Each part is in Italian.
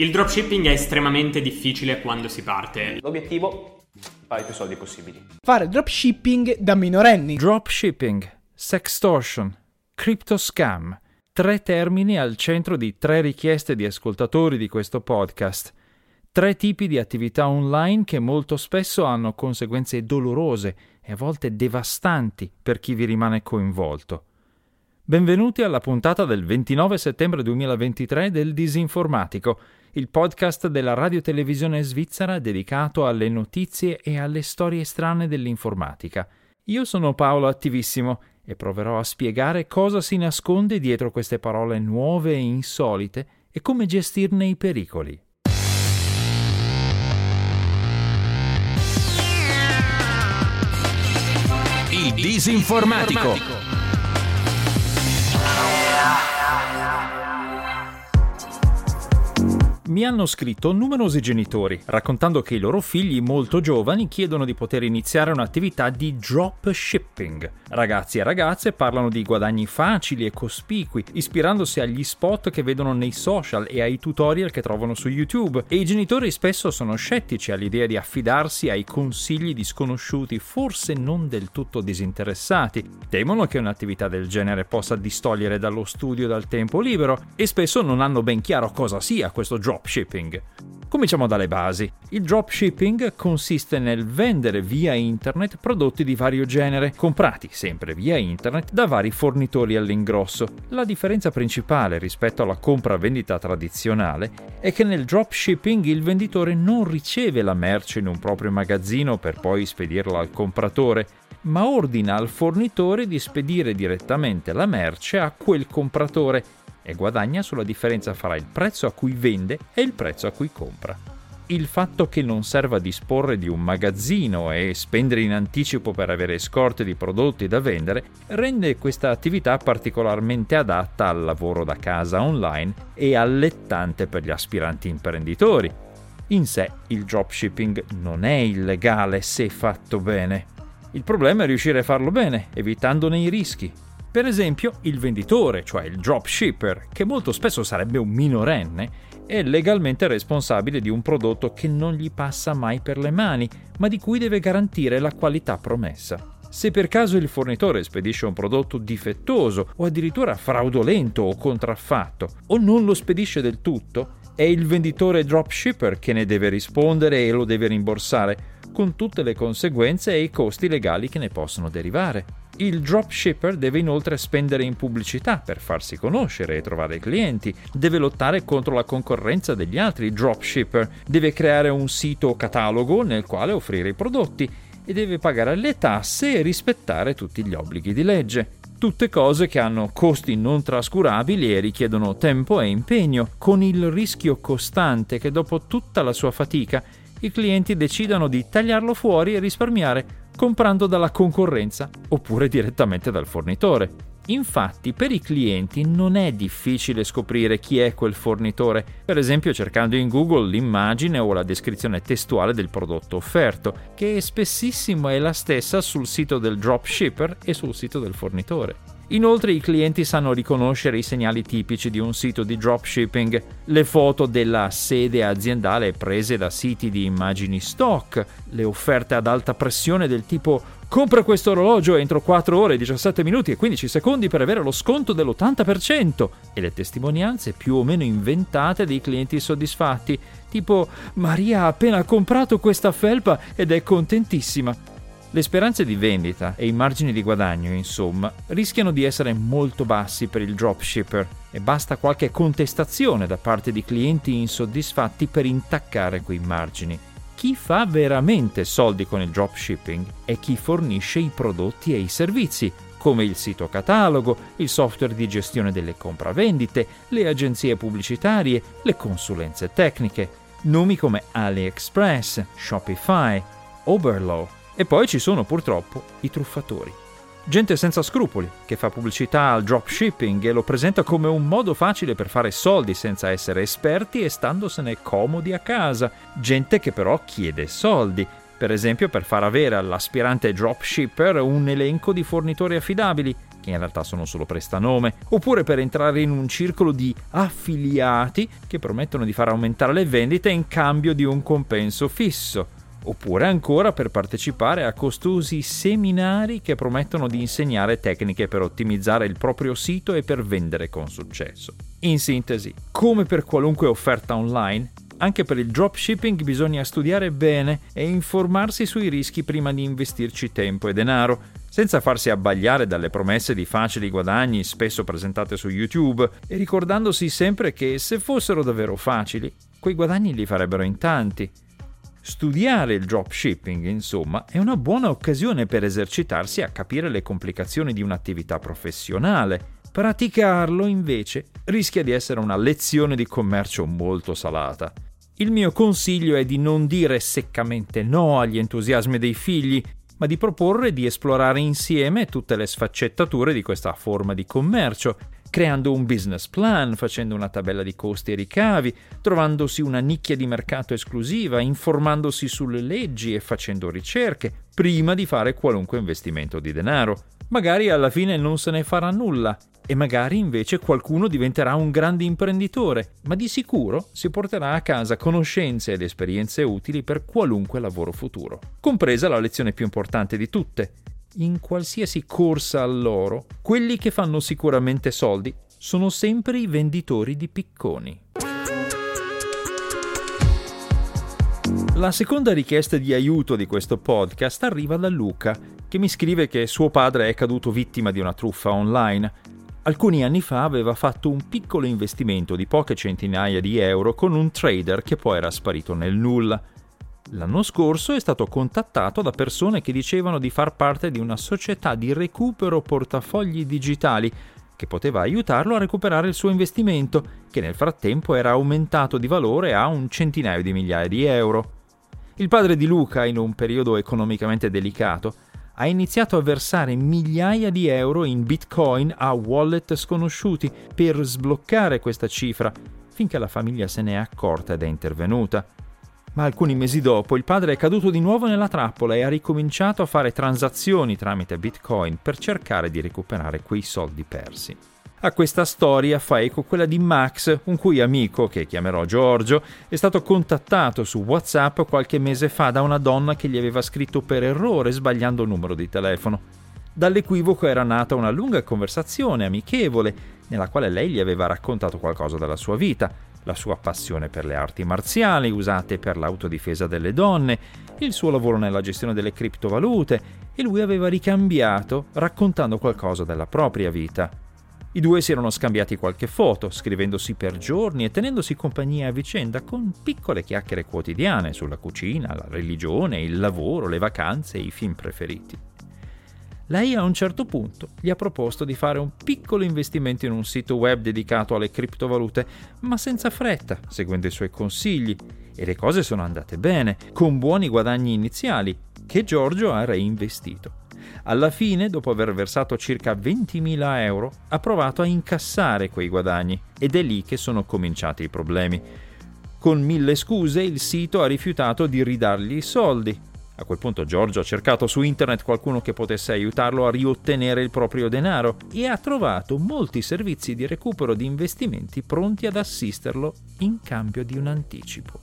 Il dropshipping è estremamente difficile quando si parte. L'obiettivo? Fare più soldi possibili. Fare dropshipping da minorenni. Dropshipping, sextortion, crypto scam. Tre termini al centro di tre richieste di ascoltatori di questo podcast. Tre tipi di attività online che molto spesso hanno conseguenze dolorose e a volte devastanti per chi vi rimane coinvolto. Benvenuti alla puntata del 29 settembre 2023 del Disinformatico, il podcast della radiotelevisione svizzera dedicato alle notizie e alle storie strane dell'informatica. Io sono Paolo Attivissimo e proverò a spiegare cosa si nasconde dietro queste parole nuove e insolite e come gestirne i pericoli. Il Disinformatico. Mi hanno scritto numerosi genitori raccontando che i loro figli molto giovani chiedono di poter iniziare un'attività di drop shipping. Ragazzi e ragazze parlano di guadagni facili e cospicui, ispirandosi agli spot che vedono nei social e ai tutorial che trovano su YouTube. E i genitori spesso sono scettici all'idea di affidarsi ai consigli di sconosciuti, forse non del tutto disinteressati. Temono che un'attività del genere possa distogliere dallo studio e dal tempo libero e spesso non hanno ben chiaro cosa sia questo drop dropshipping. Cominciamo dalle basi. Il dropshipping consiste nel vendere via internet prodotti di vario genere, comprati sempre via internet da vari fornitori all'ingrosso. La differenza principale rispetto alla compra-vendita tradizionale è che nel dropshipping il venditore non riceve la merce in un proprio magazzino per poi spedirla al compratore, ma ordina al fornitore di spedire direttamente la merce a quel compratore e guadagna sulla differenza fra il prezzo a cui vende e il prezzo a cui compra. Il fatto che non serva disporre di un magazzino e spendere in anticipo per avere scorte di prodotti da vendere rende questa attività particolarmente adatta al lavoro da casa online e allettante per gli aspiranti imprenditori. In sé il dropshipping non è illegale se fatto bene. Il problema è riuscire a farlo bene, evitandone i rischi, per esempio, il venditore, cioè il dropshipper, che molto spesso sarebbe un minorenne, è legalmente responsabile di un prodotto che non gli passa mai per le mani, ma di cui deve garantire la qualità promessa. Se per caso il fornitore spedisce un prodotto difettoso o addirittura fraudolento o contraffatto, o non lo spedisce del tutto, è il venditore dropshipper che ne deve rispondere e lo deve rimborsare, con tutte le conseguenze e i costi legali che ne possono derivare. Il dropshipper deve inoltre spendere in pubblicità per farsi conoscere e trovare clienti, deve lottare contro la concorrenza degli altri dropshipper, deve creare un sito catalogo nel quale offrire i prodotti e deve pagare le tasse e rispettare tutti gli obblighi di legge. Tutte cose che hanno costi non trascurabili e richiedono tempo e impegno, con il rischio costante che dopo tutta la sua fatica i clienti decidano di tagliarlo fuori e risparmiare comprando dalla concorrenza oppure direttamente dal fornitore. Infatti, per i clienti non è difficile scoprire chi è quel fornitore, per esempio cercando in Google l'immagine o la descrizione testuale del prodotto offerto, che spessissimo è la stessa sul sito del dropshipper e sul sito del fornitore. Inoltre i clienti sanno riconoscere i segnali tipici di un sito di dropshipping, le foto della sede aziendale prese da siti di immagini stock, le offerte ad alta pressione del tipo compra questo orologio entro 4 ore, 17 minuti e 15 secondi per avere lo sconto dell'80% e le testimonianze più o meno inventate dei clienti soddisfatti, tipo Maria ha appena comprato questa felpa ed è contentissima. Le speranze di vendita e i margini di guadagno, insomma, rischiano di essere molto bassi per il dropshipper e basta qualche contestazione da parte di clienti insoddisfatti per intaccare quei margini. Chi fa veramente soldi con il dropshipping è chi fornisce i prodotti e i servizi, come il sito catalogo, il software di gestione delle compravendite, le agenzie pubblicitarie, le consulenze tecniche, nomi come AliExpress, Shopify, Oberlo, e poi ci sono purtroppo i truffatori. Gente senza scrupoli, che fa pubblicità al dropshipping e lo presenta come un modo facile per fare soldi senza essere esperti e standosene comodi a casa. Gente che però chiede soldi, per esempio per far avere all'aspirante dropshipper un elenco di fornitori affidabili che in realtà sono solo prestanome, oppure per entrare in un circolo di affiliati che promettono di far aumentare le vendite in cambio di un compenso fisso oppure ancora per partecipare a costosi seminari che promettono di insegnare tecniche per ottimizzare il proprio sito e per vendere con successo. In sintesi, come per qualunque offerta online, anche per il dropshipping bisogna studiare bene e informarsi sui rischi prima di investirci tempo e denaro, senza farsi abbagliare dalle promesse di facili guadagni spesso presentate su YouTube e ricordandosi sempre che se fossero davvero facili, quei guadagni li farebbero in tanti. Studiare il dropshipping, insomma, è una buona occasione per esercitarsi a capire le complicazioni di un'attività professionale. Praticarlo, invece, rischia di essere una lezione di commercio molto salata. Il mio consiglio è di non dire seccamente no agli entusiasmi dei figli, ma di proporre di esplorare insieme tutte le sfaccettature di questa forma di commercio creando un business plan, facendo una tabella di costi e ricavi, trovandosi una nicchia di mercato esclusiva, informandosi sulle leggi e facendo ricerche, prima di fare qualunque investimento di denaro. Magari alla fine non se ne farà nulla e magari invece qualcuno diventerà un grande imprenditore, ma di sicuro si porterà a casa conoscenze ed esperienze utili per qualunque lavoro futuro, compresa la lezione più importante di tutte, in qualsiasi corsa all'oro, quelli che fanno sicuramente soldi sono sempre i venditori di picconi. La seconda richiesta di aiuto di questo podcast arriva da Luca, che mi scrive che suo padre è caduto vittima di una truffa online. Alcuni anni fa aveva fatto un piccolo investimento di poche centinaia di euro con un trader che poi era sparito nel nulla. L'anno scorso è stato contattato da persone che dicevano di far parte di una società di recupero portafogli digitali che poteva aiutarlo a recuperare il suo investimento, che nel frattempo era aumentato di valore a un centinaio di migliaia di euro. Il padre di Luca, in un periodo economicamente delicato, ha iniziato a versare migliaia di euro in bitcoin a wallet sconosciuti per sbloccare questa cifra, finché la famiglia se ne è accorta ed è intervenuta. Ma alcuni mesi dopo il padre è caduto di nuovo nella trappola e ha ricominciato a fare transazioni tramite Bitcoin per cercare di recuperare quei soldi persi. A questa storia fa eco quella di Max, un cui amico, che chiamerò Giorgio, è stato contattato su WhatsApp qualche mese fa da una donna che gli aveva scritto per errore sbagliando il numero di telefono. Dall'equivoco era nata una lunga conversazione amichevole, nella quale lei gli aveva raccontato qualcosa della sua vita, la sua passione per le arti marziali usate per l'autodifesa delle donne, il suo lavoro nella gestione delle criptovalute e lui aveva ricambiato raccontando qualcosa della propria vita. I due si erano scambiati qualche foto, scrivendosi per giorni e tenendosi compagnia a vicenda con piccole chiacchiere quotidiane sulla cucina, la religione, il lavoro, le vacanze e i film preferiti lei a un certo punto gli ha proposto di fare un piccolo investimento in un sito web dedicato alle criptovalute, ma senza fretta, seguendo i suoi consigli, e le cose sono andate bene, con buoni guadagni iniziali, che Giorgio ha reinvestito. Alla fine, dopo aver versato circa 20.000 euro, ha provato a incassare quei guadagni ed è lì che sono cominciati i problemi. Con mille scuse il sito ha rifiutato di ridargli i soldi a quel punto Giorgio ha cercato su internet qualcuno che potesse aiutarlo a riottenere il proprio denaro e ha trovato molti servizi di recupero di investimenti pronti ad assisterlo in cambio di un anticipo.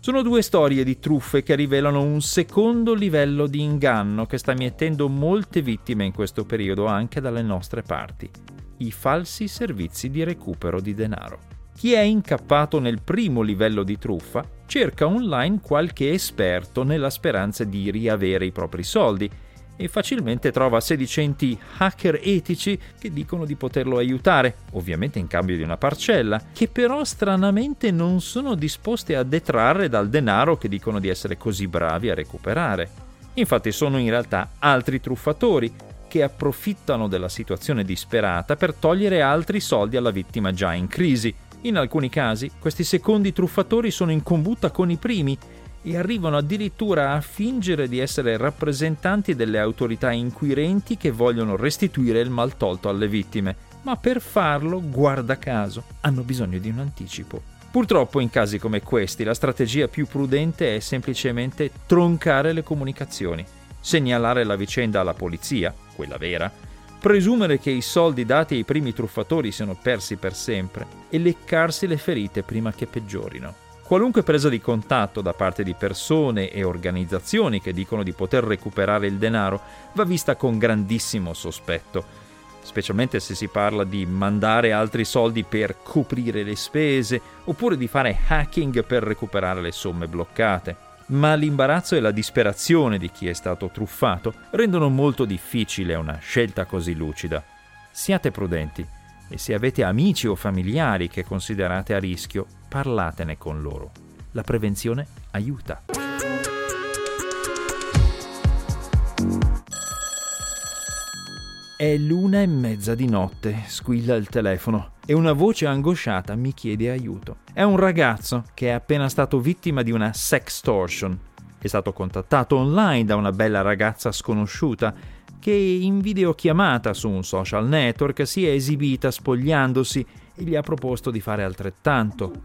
Sono due storie di truffe che rivelano un secondo livello di inganno che sta mietendo molte vittime in questo periodo anche dalle nostre parti, i falsi servizi di recupero di denaro. Chi è incappato nel primo livello di truffa cerca online qualche esperto nella speranza di riavere i propri soldi e facilmente trova sedicenti hacker etici che dicono di poterlo aiutare, ovviamente in cambio di una parcella, che però stranamente non sono disposti a detrarre dal denaro che dicono di essere così bravi a recuperare. Infatti sono in realtà altri truffatori che approfittano della situazione disperata per togliere altri soldi alla vittima già in crisi in alcuni casi questi secondi truffatori sono in combutta con i primi e arrivano addirittura a fingere di essere rappresentanti delle autorità inquirenti che vogliono restituire il mal tolto alle vittime, ma per farlo, guarda caso, hanno bisogno di un anticipo. Purtroppo in casi come questi la strategia più prudente è semplicemente troncare le comunicazioni, segnalare la vicenda alla polizia, quella vera, presumere che i soldi dati ai primi truffatori siano persi per sempre e leccarsi le ferite prima che peggiorino. Qualunque presa di contatto da parte di persone e organizzazioni che dicono di poter recuperare il denaro va vista con grandissimo sospetto, specialmente se si parla di mandare altri soldi per coprire le spese oppure di fare hacking per recuperare le somme bloccate. Ma l'imbarazzo e la disperazione di chi è stato truffato rendono molto difficile una scelta così lucida. Siate prudenti e se avete amici o familiari che considerate a rischio, parlatene con loro. La prevenzione aiuta. È l'una e mezza di notte, squilla il telefono e una voce angosciata mi chiede aiuto. È un ragazzo che è appena stato vittima di una sextortion. È stato contattato online da una bella ragazza sconosciuta che in videochiamata su un social network si è esibita spogliandosi e gli ha proposto di fare altrettanto.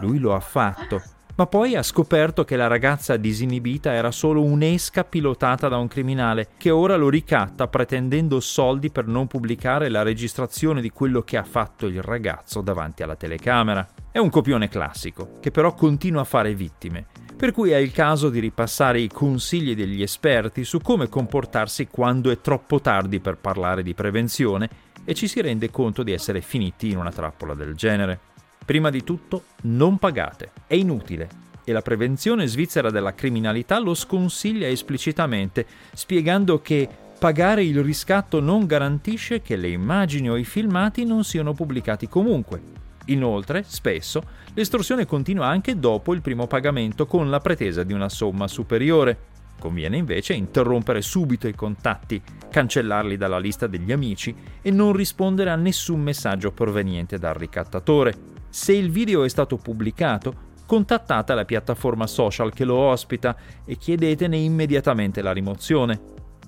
Lui lo ha fatto, ma poi ha scoperto che la ragazza disinibita era solo un'esca pilotata da un criminale che ora lo ricatta pretendendo soldi per non pubblicare la registrazione di quello che ha fatto il ragazzo davanti alla telecamera. È un copione classico, che però continua a fare vittime per cui è il caso di ripassare i consigli degli esperti su come comportarsi quando è troppo tardi per parlare di prevenzione e ci si rende conto di essere finiti in una trappola del genere. Prima di tutto, non pagate, è inutile. E la prevenzione svizzera della criminalità lo sconsiglia esplicitamente, spiegando che pagare il riscatto non garantisce che le immagini o i filmati non siano pubblicati comunque, Inoltre, spesso, l'estorsione continua anche dopo il primo pagamento con la pretesa di una somma superiore. Conviene invece interrompere subito i contatti, cancellarli dalla lista degli amici e non rispondere a nessun messaggio proveniente dal ricattatore. Se il video è stato pubblicato, contattate la piattaforma social che lo ospita e chiedetene immediatamente la rimozione.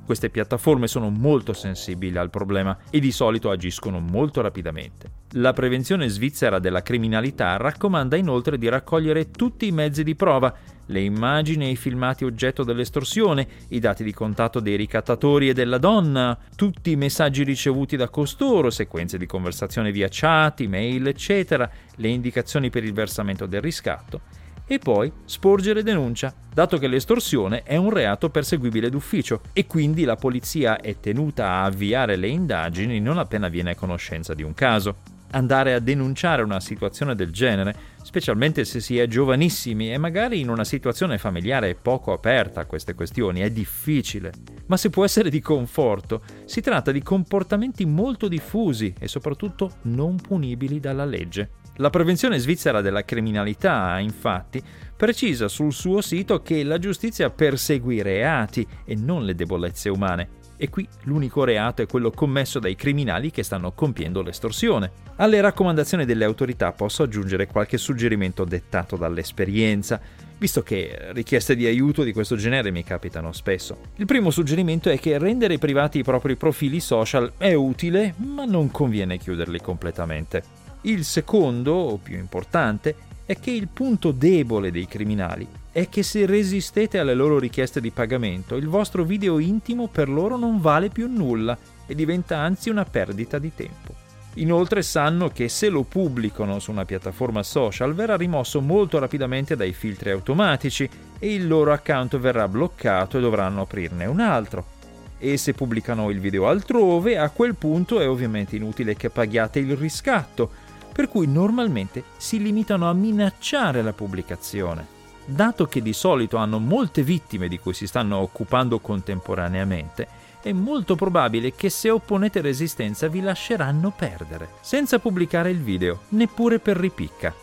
Queste piattaforme sono molto sensibili al problema e di solito agiscono molto rapidamente. La prevenzione svizzera della criminalità raccomanda inoltre di raccogliere tutti i mezzi di prova, le immagini e i filmati oggetto dell'estorsione, i dati di contatto dei ricattatori e della donna, tutti i messaggi ricevuti da costoro, sequenze di conversazione via chat, email, eccetera, le indicazioni per il versamento del riscatto e poi sporgere denuncia, dato che l'estorsione è un reato perseguibile d'ufficio e quindi la polizia è tenuta a avviare le indagini non appena viene a conoscenza di un caso. Andare a denunciare una situazione del genere, specialmente se si è giovanissimi e magari in una situazione familiare poco aperta a queste questioni, è difficile. Ma se può essere di conforto, si tratta di comportamenti molto diffusi e soprattutto non punibili dalla legge. La prevenzione svizzera della criminalità, infatti, precisa sul suo sito che la giustizia persegue i reati e non le debolezze umane. E qui l'unico reato è quello commesso dai criminali che stanno compiendo l'estorsione. Alle raccomandazioni delle autorità posso aggiungere qualche suggerimento dettato dall'esperienza, visto che richieste di aiuto di questo genere mi capitano spesso. Il primo suggerimento è che rendere privati i propri profili social è utile, ma non conviene chiuderli completamente. Il secondo, o più importante, è che il punto debole dei criminali è che se resistete alle loro richieste di pagamento, il vostro video intimo per loro non vale più nulla e diventa anzi una perdita di tempo. Inoltre sanno che se lo pubblicano su una piattaforma social verrà rimosso molto rapidamente dai filtri automatici e il loro account verrà bloccato e dovranno aprirne un altro. E se pubblicano il video altrove, a quel punto è ovviamente inutile che paghiate il riscatto, per cui normalmente si limitano a minacciare la pubblicazione. Dato che di solito hanno molte vittime di cui si stanno occupando contemporaneamente, è molto probabile che se opponete resistenza vi lasceranno perdere, senza pubblicare il video, neppure per ripicca.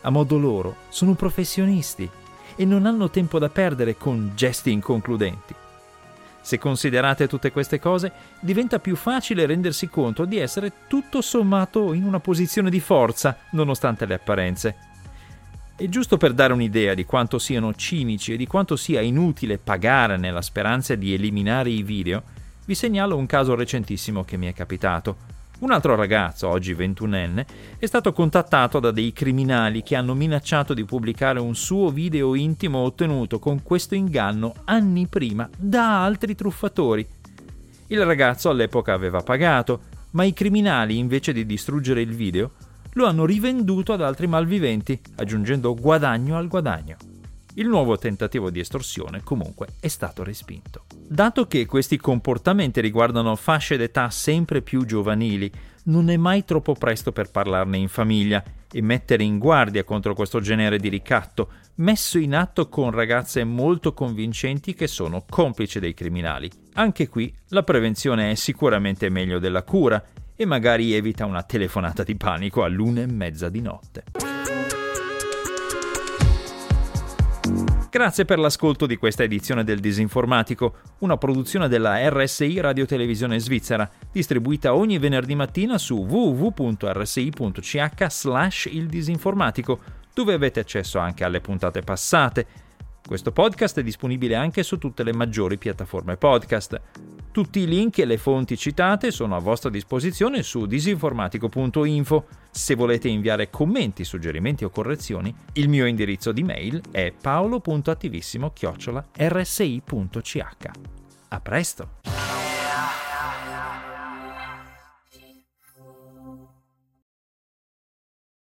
A modo loro, sono professionisti e non hanno tempo da perdere con gesti inconcludenti. Se considerate tutte queste cose, diventa più facile rendersi conto di essere tutto sommato in una posizione di forza, nonostante le apparenze. E giusto per dare un'idea di quanto siano cinici e di quanto sia inutile pagare nella speranza di eliminare i video, vi segnalo un caso recentissimo che mi è capitato. Un altro ragazzo, oggi ventunenne, è stato contattato da dei criminali che hanno minacciato di pubblicare un suo video intimo ottenuto con questo inganno anni prima da altri truffatori. Il ragazzo all'epoca aveva pagato, ma i criminali, invece di distruggere il video, lo hanno rivenduto ad altri malviventi, aggiungendo guadagno al guadagno. Il nuovo tentativo di estorsione comunque è stato respinto. Dato che questi comportamenti riguardano fasce d'età sempre più giovanili, non è mai troppo presto per parlarne in famiglia e mettere in guardia contro questo genere di ricatto, messo in atto con ragazze molto convincenti che sono complici dei criminali. Anche qui la prevenzione è sicuramente meglio della cura e magari evita una telefonata di panico all'una e mezza di notte. Grazie per l'ascolto di questa edizione del Disinformatico, una produzione della RSI Radio Televisione Svizzera, distribuita ogni venerdì mattina su www.rsi.ch slash il disinformatico, dove avete accesso anche alle puntate passate. Questo podcast è disponibile anche su tutte le maggiori piattaforme podcast. Tutti i link e le fonti citate sono a vostra disposizione su disinformatico.info. Se volete inviare commenti, suggerimenti o correzioni, il mio indirizzo di mail è paolo.attivissimo-rsi.ch. A presto!